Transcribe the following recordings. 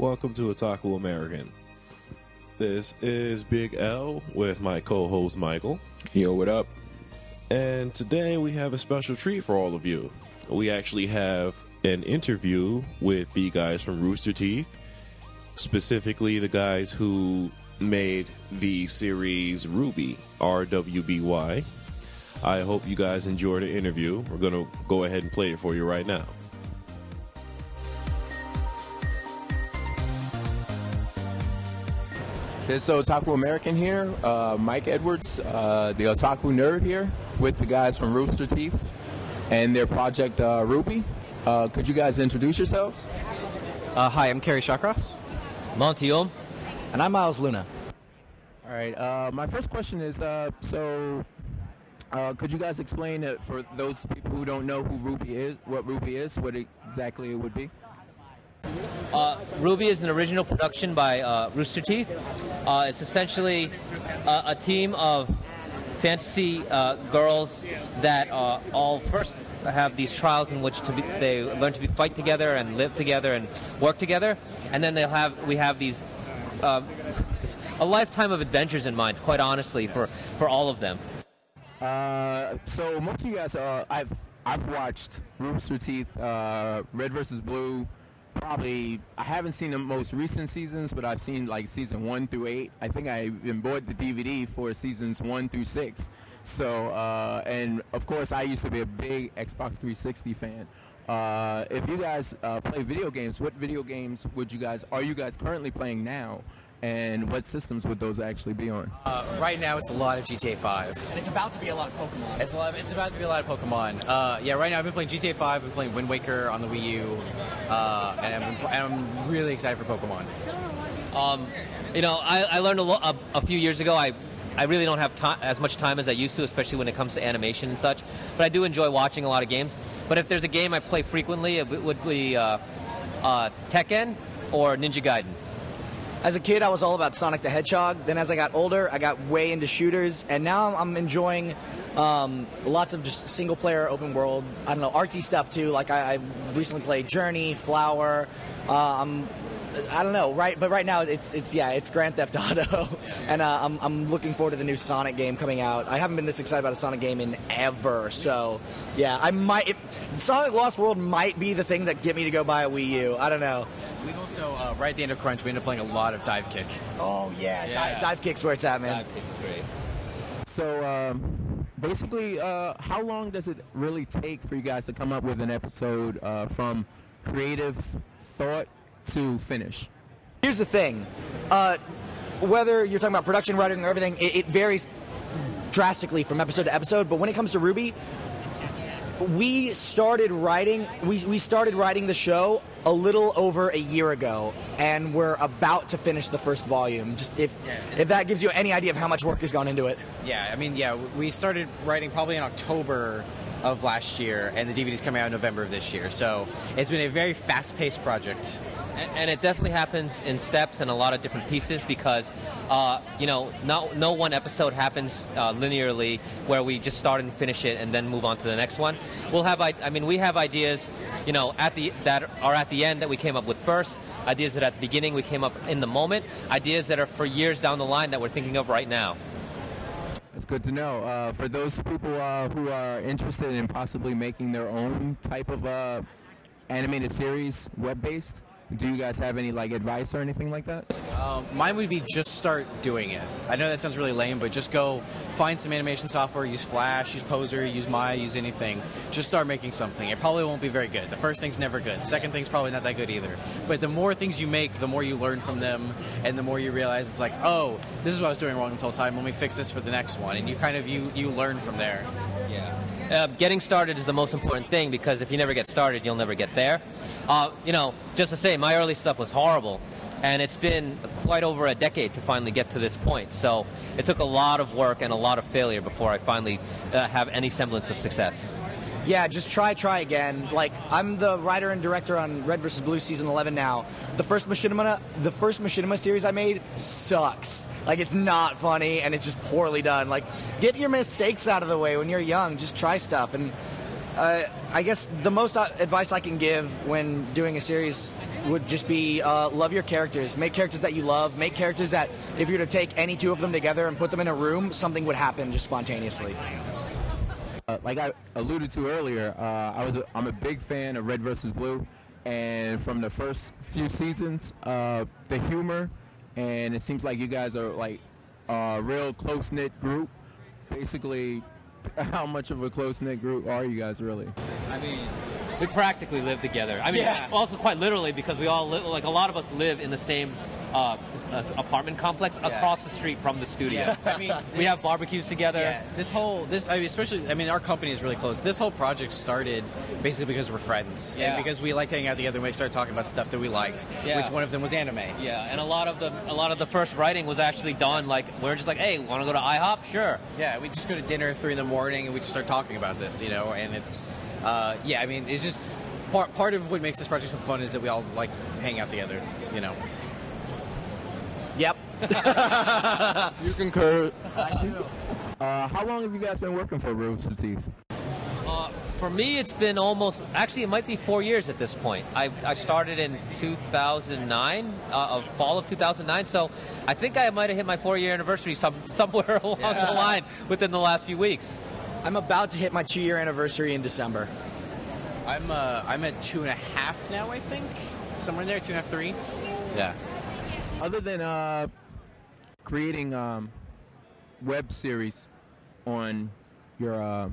Welcome to Otaku American. This is Big L with my co host Michael. Yo, what up? And today we have a special treat for all of you. We actually have an interview with the guys from Rooster Teeth, specifically the guys who made the series Ruby, RWBY. I hope you guys enjoy the interview. We're going to go ahead and play it for you right now. This is Otaku American here, uh, Mike Edwards, uh, the Otaku nerd here, with the guys from Rooster Teeth and their project uh, Ruby. Uh, could you guys introduce yourselves? Uh, hi, I'm Kerry Shawcross. Monty Oum. And I'm Miles Luna. All right. Uh, my first question is uh, so. Uh, could you guys explain it for those people who don't know who Ruby is, what Ruby is, what exactly it would be? Uh, Ruby is an original production by uh, Rooster Teeth. Uh, it's essentially a, a team of fantasy uh, girls that uh, all first have these trials in which to be, they learn to be, fight together and live together and work together, and then they'll have we have these. Uh, a lifetime of adventures in mind, quite honestly, for, for all of them. Uh, so most of you guys, I've I've watched Rooster Teeth, uh, Red versus Blue. Probably I haven't seen the most recent seasons, but I've seen like season one through eight. I think I even bought the DVD for seasons one through six. So uh, and of course I used to be a big Xbox 360 fan. Uh, if you guys uh, play video games, what video games would you guys are you guys currently playing now? And what systems would those actually be on? Uh, right now, it's a lot of GTA 5. And it's about to be a lot of Pokemon. It's, a lot, it's about to be a lot of Pokemon. Uh, yeah, right now I've been playing GTA 5, I've been playing Wind Waker on the Wii U, uh, and, I'm, and, I'm, really excited for Pokemon. Um, you know, I, I learned a, lo- a, a, few years ago. I I really don't have time, as much time as I used to, especially when it comes to animation and such. But I do enjoy watching a lot of games. But if there's a game I play frequently, it would be uh, uh, Tekken or Ninja Gaiden. As a kid, I was all about Sonic the Hedgehog. Then, as I got older, I got way into shooters, and now I'm enjoying um, lots of just single player, open world. I don't know artsy stuff too. Like I, I recently played Journey, Flower. Uh, I'm I don't know, right? But right now, it's it's yeah, it's Grand Theft Auto, and uh, I'm I'm looking forward to the new Sonic game coming out. I haven't been this excited about a Sonic game in ever, so yeah, I might. It, Sonic Lost World might be the thing that get me to go buy a Wii U. I don't know. We've also uh, right at the end of Crunch, we ended up playing a lot of Dive Kick. Oh yeah, yeah. Dive, dive Kick's where it's at, man. Dive Kick is great. So. Um basically, uh, how long does it really take for you guys to come up with an episode uh, from creative thought to finish? Here's the thing. Uh, whether you're talking about production, writing, or everything, it, it varies drastically from episode to episode. But when it comes to Ruby, we started writing we, we started writing the show a little over a year ago and we're about to finish the first volume just if yeah. if that gives you any idea of how much work has gone into it yeah i mean yeah we started writing probably in october of last year and the dvd's coming out in november of this year so it's been a very fast-paced project and it definitely happens in steps and a lot of different pieces because, uh, you know, no, no one episode happens uh, linearly where we just start and finish it and then move on to the next one. We'll have, I mean, we have ideas, you know, at the that are at the end that we came up with first, ideas that at the beginning we came up in the moment, ideas that are for years down the line that we're thinking of right now. That's good to know. Uh, for those people uh, who are interested in possibly making their own type of uh, animated series, web-based, do you guys have any like advice or anything like that? Um, mine would be just start doing it. I know that sounds really lame, but just go find some animation software. Use Flash, use Poser, use Maya, use anything. Just start making something. It probably won't be very good. The first thing's never good. Second thing's probably not that good either. But the more things you make, the more you learn from them, and the more you realize it's like, oh, this is what I was doing wrong this whole time. Let me fix this for the next one, and you kind of you you learn from there. Uh, getting started is the most important thing because if you never get started, you'll never get there. Uh, you know, just to say, my early stuff was horrible, and it's been quite over a decade to finally get to this point. So it took a lot of work and a lot of failure before I finally uh, have any semblance of success yeah, just try, try again. Like I'm the writer and director on Red vs. Blue season 11 now. The first Machinima, the first Machinima series I made sucks. Like it's not funny and it's just poorly done. Like get your mistakes out of the way when you're young. Just try stuff and. uh, I guess the most uh, advice I can give when doing a series would just be uh, love your characters. Make characters that you love. Make characters that if you were to take any two of them together and put them in a room, something would happen just spontaneously. Uh, like I alluded to earlier, uh, I was a, I'm a big fan of Red versus Blue, and from the first few seasons, uh, the humor, and it seems like you guys are like a real close knit group. Basically, how much of a close knit group are you guys really? I mean, we practically live together. I mean, Yeah. also quite literally because we all live, like a lot of us live in the same uh, uh, apartment complex across the street from the studio. Yeah, I mean, we have barbecues together. Yeah, this whole this I mean, especially I mean our company is really close. This whole project started basically because we're friends and because we liked hanging out together. and We started talking about stuff that we liked, which one of them was anime. Yeah, and a lot of the a lot of the first writing was actually done like we're just like, hey, want to go to IHOP? Sure. Yeah, we just go to dinner at three in the morning and we just start talking about this, you know. And it's, uh, yeah, I mean, it's just part part of what makes this project so fun is that we all like hang out together, you know. Yep. You concur? I do. Uh, how long have you guys been working for Rooster Teeth? Uh, for me, it's been almost actually it might be four years at this point. I, I started in 2009, uh, fall of 2009. So I think I might have hit my four year anniversary some somewhere along the line within the last few weeks. I'm about to hit my two year anniversary in December. I'm uh, I'm at two and a half now, I think, somewhere in there, two and a half, three. Yeah. Other than uh, creating um, web series on your uh,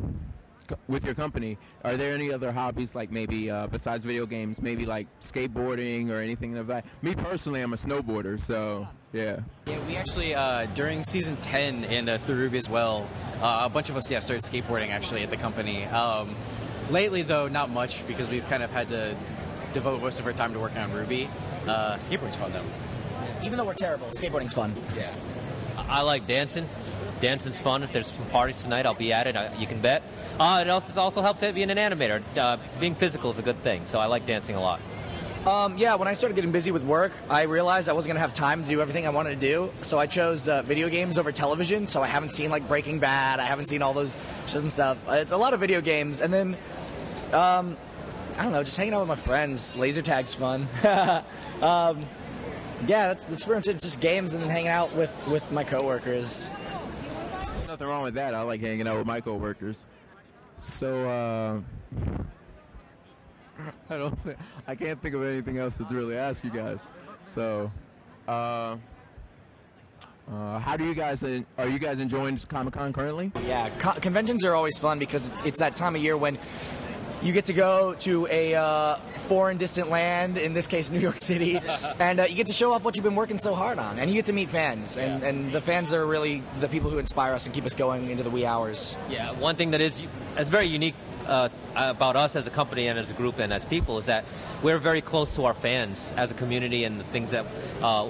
co- with your company, are there any other hobbies like maybe uh, besides video games, maybe like skateboarding or anything of that? Me personally, I'm a snowboarder, so yeah. Yeah, we actually uh, during season ten and uh, through Ruby as well, uh, a bunch of us yeah started skateboarding actually at the company. Um, lately though, not much because we've kind of had to devote most of our time to working on Ruby. Uh, skateboarding's fun though. Even though we're terrible, skateboarding's fun. Yeah. I like dancing. Dancing's fun. If there's some parties tonight, I'll be at it. I, you can bet. Uh, it also also helps being an animator. Uh, being physical is a good thing. So I like dancing a lot. Um, yeah, when I started getting busy with work, I realized I wasn't gonna have time to do everything I wanted to do. So I chose uh, video games over television. So I haven't seen like Breaking Bad. I haven't seen all those shows and stuff. Uh, it's a lot of video games, and then um, I don't know, just hanging out with my friends. Laser tag's fun. um, yeah, that's that's pretty much it. Just games and then hanging out with with my coworkers. There's nothing wrong with that. I like hanging out with my coworkers. So uh, I don't. Think, I can't think of anything else to really ask you guys. So, uh, uh, how do you guys? uh, Are you guys enjoying Comic Con currently? Yeah, co- conventions are always fun because it's, it's that time of year when you get to go to a uh, foreign, distant land, in this case, New York City, and uh, you get to show off what you've been working so hard on, and you get to meet fans, and, and the fans are really the people who inspire us and keep us going into the wee hours. Yeah, one thing that is is very unique uh, about us as a company and as a group and as people is that we're very close to our fans as a community and the things that uh,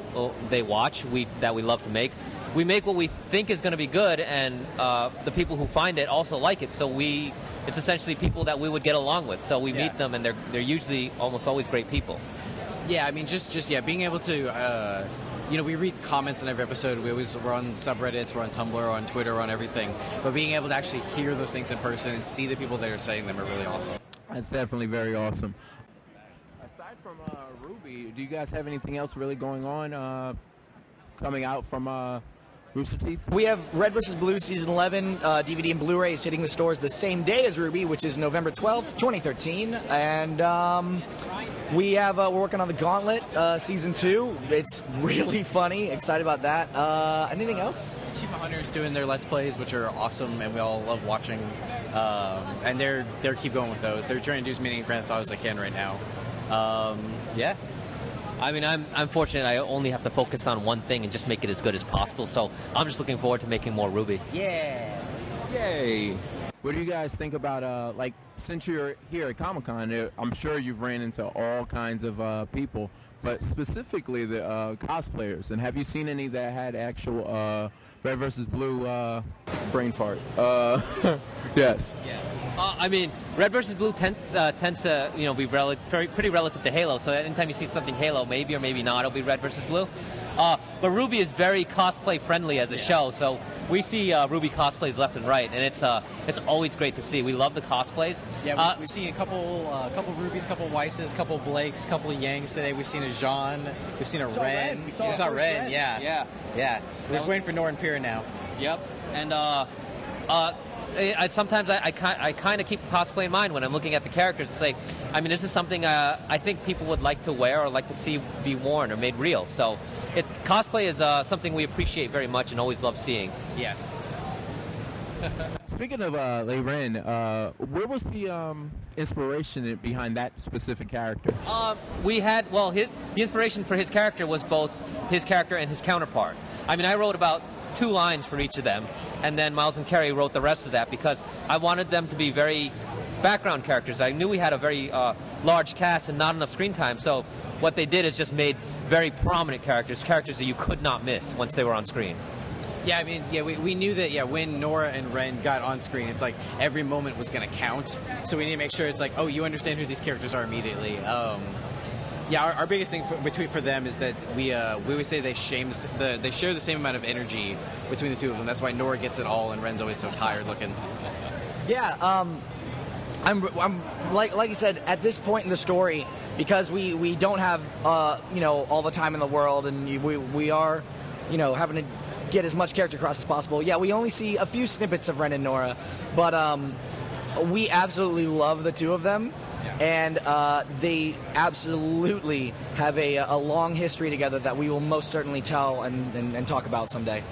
they watch we that we love to make. We make what we think is going to be good, and uh, the people who find it also like it. So we, it's essentially people that we would get along with. So we Yeah. meet them, and they're they're usually almost always great people. Yeah, I mean, just just yeah, being able to, uh, you know, we read comments in every episode. We always we're on subreddits, we're on Tumblr, we're on Twitter, we're on everything. But being able to actually hear those things in person and see the people that are saying them are really awesome. That's definitely very awesome. Aside from uh, Ruby, do you guys have anything else really going on uh, coming out from uh, Rooster Teeth? We have Red vs. Blue season 11 uh, DVD and Blu-ray is hitting the stores the same day as Ruby, which is November 12th, 2013, and um, we have uh, we're working on the Gauntlet uh, season two. It's really funny. Excited about that. Uh, anything else? Achievement Hunters doing their Let's Plays, which are awesome, and we all love watching. Um, and they're they're keep going with those. They're trying to do as many Grand Theft as they can right now. Um, yeah, I mean, I'm I'm fortunate. I only have to focus on one thing and just make it as good as possible. So I'm just looking forward to making more Ruby. yeah. Yay! What do you guys think about uh, like since you're here at Comic Con? I'm sure you've ran into all kinds of uh, people, but specifically the uh, cosplayers. And have you seen any that had actual uh, Red versus Blue uh, brain fart? Uh, yes. Yeah. Uh, I mean, Red versus Blue tends uh, tends to you know be rel- very, pretty relative to Halo. So anytime you see something Halo, maybe or maybe not, it'll be Red versus Blue. Uh, but Ruby is very cosplay friendly as a show, so we see uh, RWBY cosplays left and right, and it's uh, it's always great to see. We love the cosplays. Yeah, Uh, we, we've seen a couple, uh, couple Rubies, couple Weisses, a couple Blakes, a couple Yangs today. We've seen a Jaune, we've seen a saw Ren. Ren. We saw we saw Ren. Ren. Yeah, Yeah. yeah. We're just waiting for Norin Pier now. Yep. And uh, uh, I, I- sometimes I, I, kind of keep cosplay in mind when I'm looking at the characters and say, I mean, this is something uh, I think people would like to wear or like to see be worn or made real. So it, cosplay is uh, something we appreciate very much and always love seeing. Yes. Speaking of uh, Lie Ren, uh, where was the um, inspiration behind that specific character? Um, we had well, his, the inspiration for his character was both his character and his counterpart. I mean, I wrote about two lines for each of them, and then Miles and Kerry wrote the rest of that because I wanted them to be very background characters. I knew we had a very uh, large cast and not enough screen time, so what they did is just made very prominent characters, characters that you could not miss once they were on screen. Yeah, I mean, yeah, we, we knew that, yeah, when Nora and Ren got on screen, it's like every moment was going to count. So we need to make sure it's like, oh, you understand who these characters are immediately. Um, yeah, our, our biggest thing for, between for them is that we uh, we always say they shame the they share the same amount of energy between the two of them. That's why Nora gets it all and Ren's always so tired looking. Yeah, um, I'm, I'm like like you said at this point in the story because we, we don't have uh, you know all the time in the world and we we are you know having to get as much character across as possible. Yeah, we only see a few snippets of Ren and Nora, but um, we absolutely love the two of them. And uh, they absolutely have a, a long history together that we will most certainly tell and, and, and talk about someday.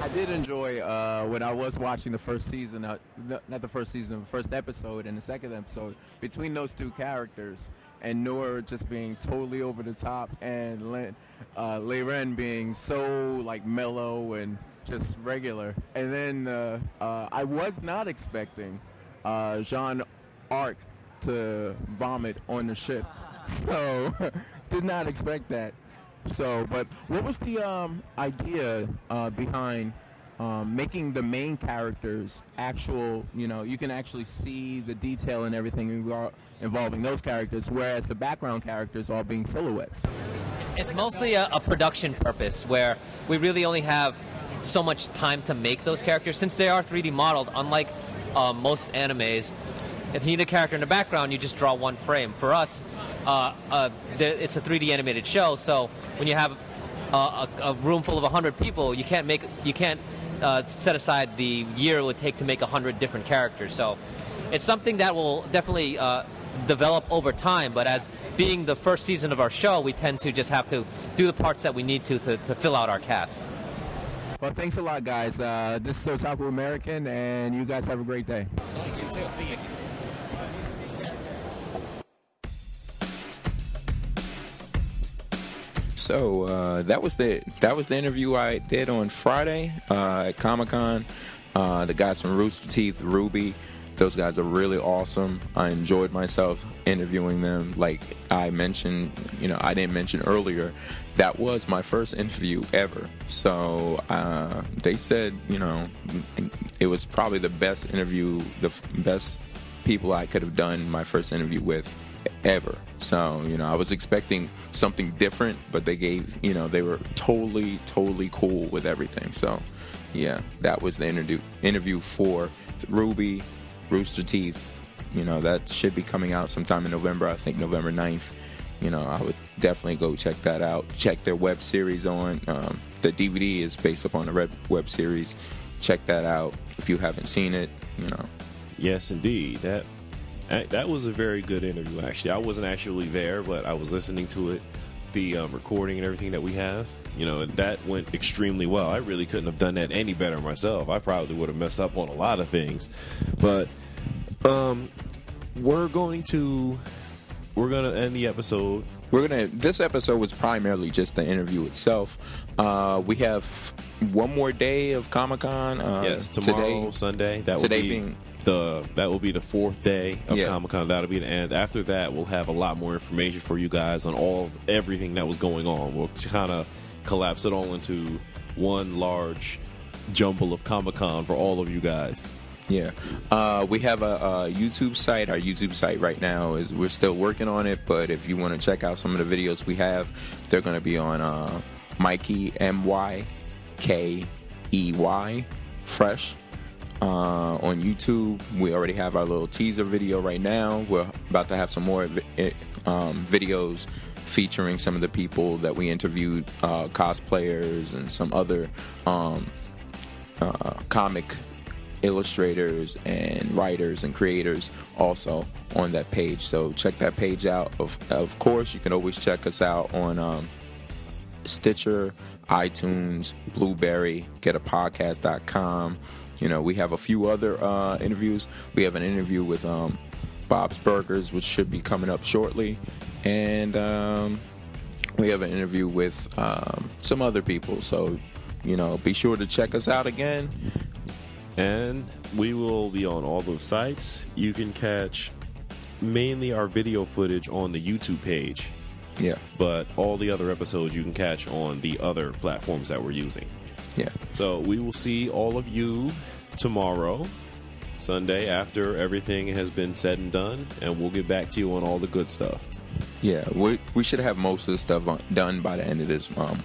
I did enjoy uh, when I was watching the first season, uh, the, not the first season, the first episode and the second episode, between those two characters, and Noor just being totally over the top, and Len, uh, Lie Ren being so like mellow and just regular. And then uh, uh, I was not expecting uh, Jaune Arc to vomit on the ship, so did not expect that. So, but what was the um, idea uh, behind um, making the main characters actual? You know, you can actually see the detail and everything involving those characters, whereas the background characters are being silhouettes. It's mostly a, a production purpose where we really only have so much time to make those characters since they are 3D modeled. Unlike uh, most animes, if you need a character in the background, you just draw one frame. For us, uh, uh, it's a 3D animated show, so when you have uh, a, a room full of 100 people, you can't make you can't uh, set aside the year it would take to make 100 different characters. So it's something that will definitely uh, develop over time. But as being the first season of our show, we tend to just have to do the parts that we need to to, to fill out our cast. Well, thanks a lot, guys. Uh, this is Otaku American, and you guys have a great day. So uh, that was the that was the interview I did on Friday uh, at Comic Con. Uh, the guys from Rooster Teeth, Ruby, those guys are really awesome. I enjoyed myself interviewing them. Like I mentioned, you know, I didn't mention earlier, that was my first interview ever. So uh, they said, you know, it was probably the best interview, the best people I could have done my first interview with ever. So, you know, I was expecting something different, but they gave, you know, they were totally, totally cool with everything. So, yeah, that was the interview interview for Ruby, Rooster Teeth. You know, that should be coming out sometime in November, I think November 9th. You know, I would definitely go check that out. Check their web series on. Um, the DVD is based upon the web series. Check that out if you haven't seen it. You know, Yes, indeed. That that was a very good interview. Actually, I wasn't actually there, but I was listening to it, the um, recording and everything that we have. You know, and that went extremely well. I really couldn't have done that any better myself. I probably would have messed up on a lot of things, but um, we're going to we're gonna end the episode. we're gonna this episode was primarily just the interview itself uh we have one more day of comic-con uh yes, tomorrow, today Sunday. That will be being- the that will be the fourth day of Yeah. Comic Con. That'll be the end. After that, we'll have a lot more information for you guys on all everything that was going on. We'll kind of collapse it all into one large jumble of Comic Con for all of you guys. Yeah, uh, we have a, a, YouTube site. Our YouTube site right now is we're still working on it, but if you want to check out some of the videos we have, they're going to be on uh, Mikey M Y K E Y Fresh uh, on YouTube. We already have our little teaser video right now. We're about to have some more um, videos featuring some of the people that we interviewed, uh, cosplayers and some other um, uh, comic illustrators and writers and creators also on that page. So check that page out. Of, of course, you can always check us out on um, Stitcher, iTunes, Blueberry, getapodcast.com. You know, we have a few other uh, interviews. We have an interview with um, Bob's Burgers, which should be coming up shortly. And um, we have an interview with um, some other people. So, you know, be sure to check us out again. And we will be on all those sites. You can catch mainly our video footage on the YouTube page, Yeah. but all the other episodes you can catch on the other platforms that we're using. Yeah. So we will see all of you tomorrow, Sunday, after everything has been said and done, and we'll get back to you on all the good stuff. Yeah, we we should have most of the stuff on, done by the end of this um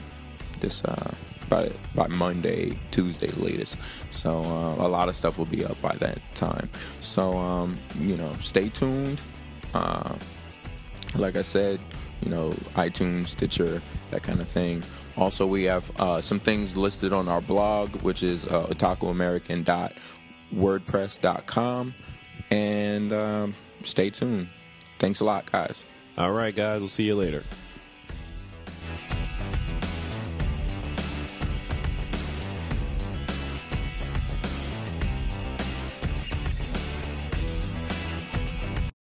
this uh by by Monday, Tuesday latest. So uh, a lot of stuff will be up by that time. So um you know, stay tuned. Uh, like I said, you know, iTunes, Stitcher, that kind of thing. Also, we have uh, some things listed on our blog, which is uh, otakuamerican.wordpress.com. And um, stay tuned. Thanks a lot, guys. All right, guys, we'll see you later.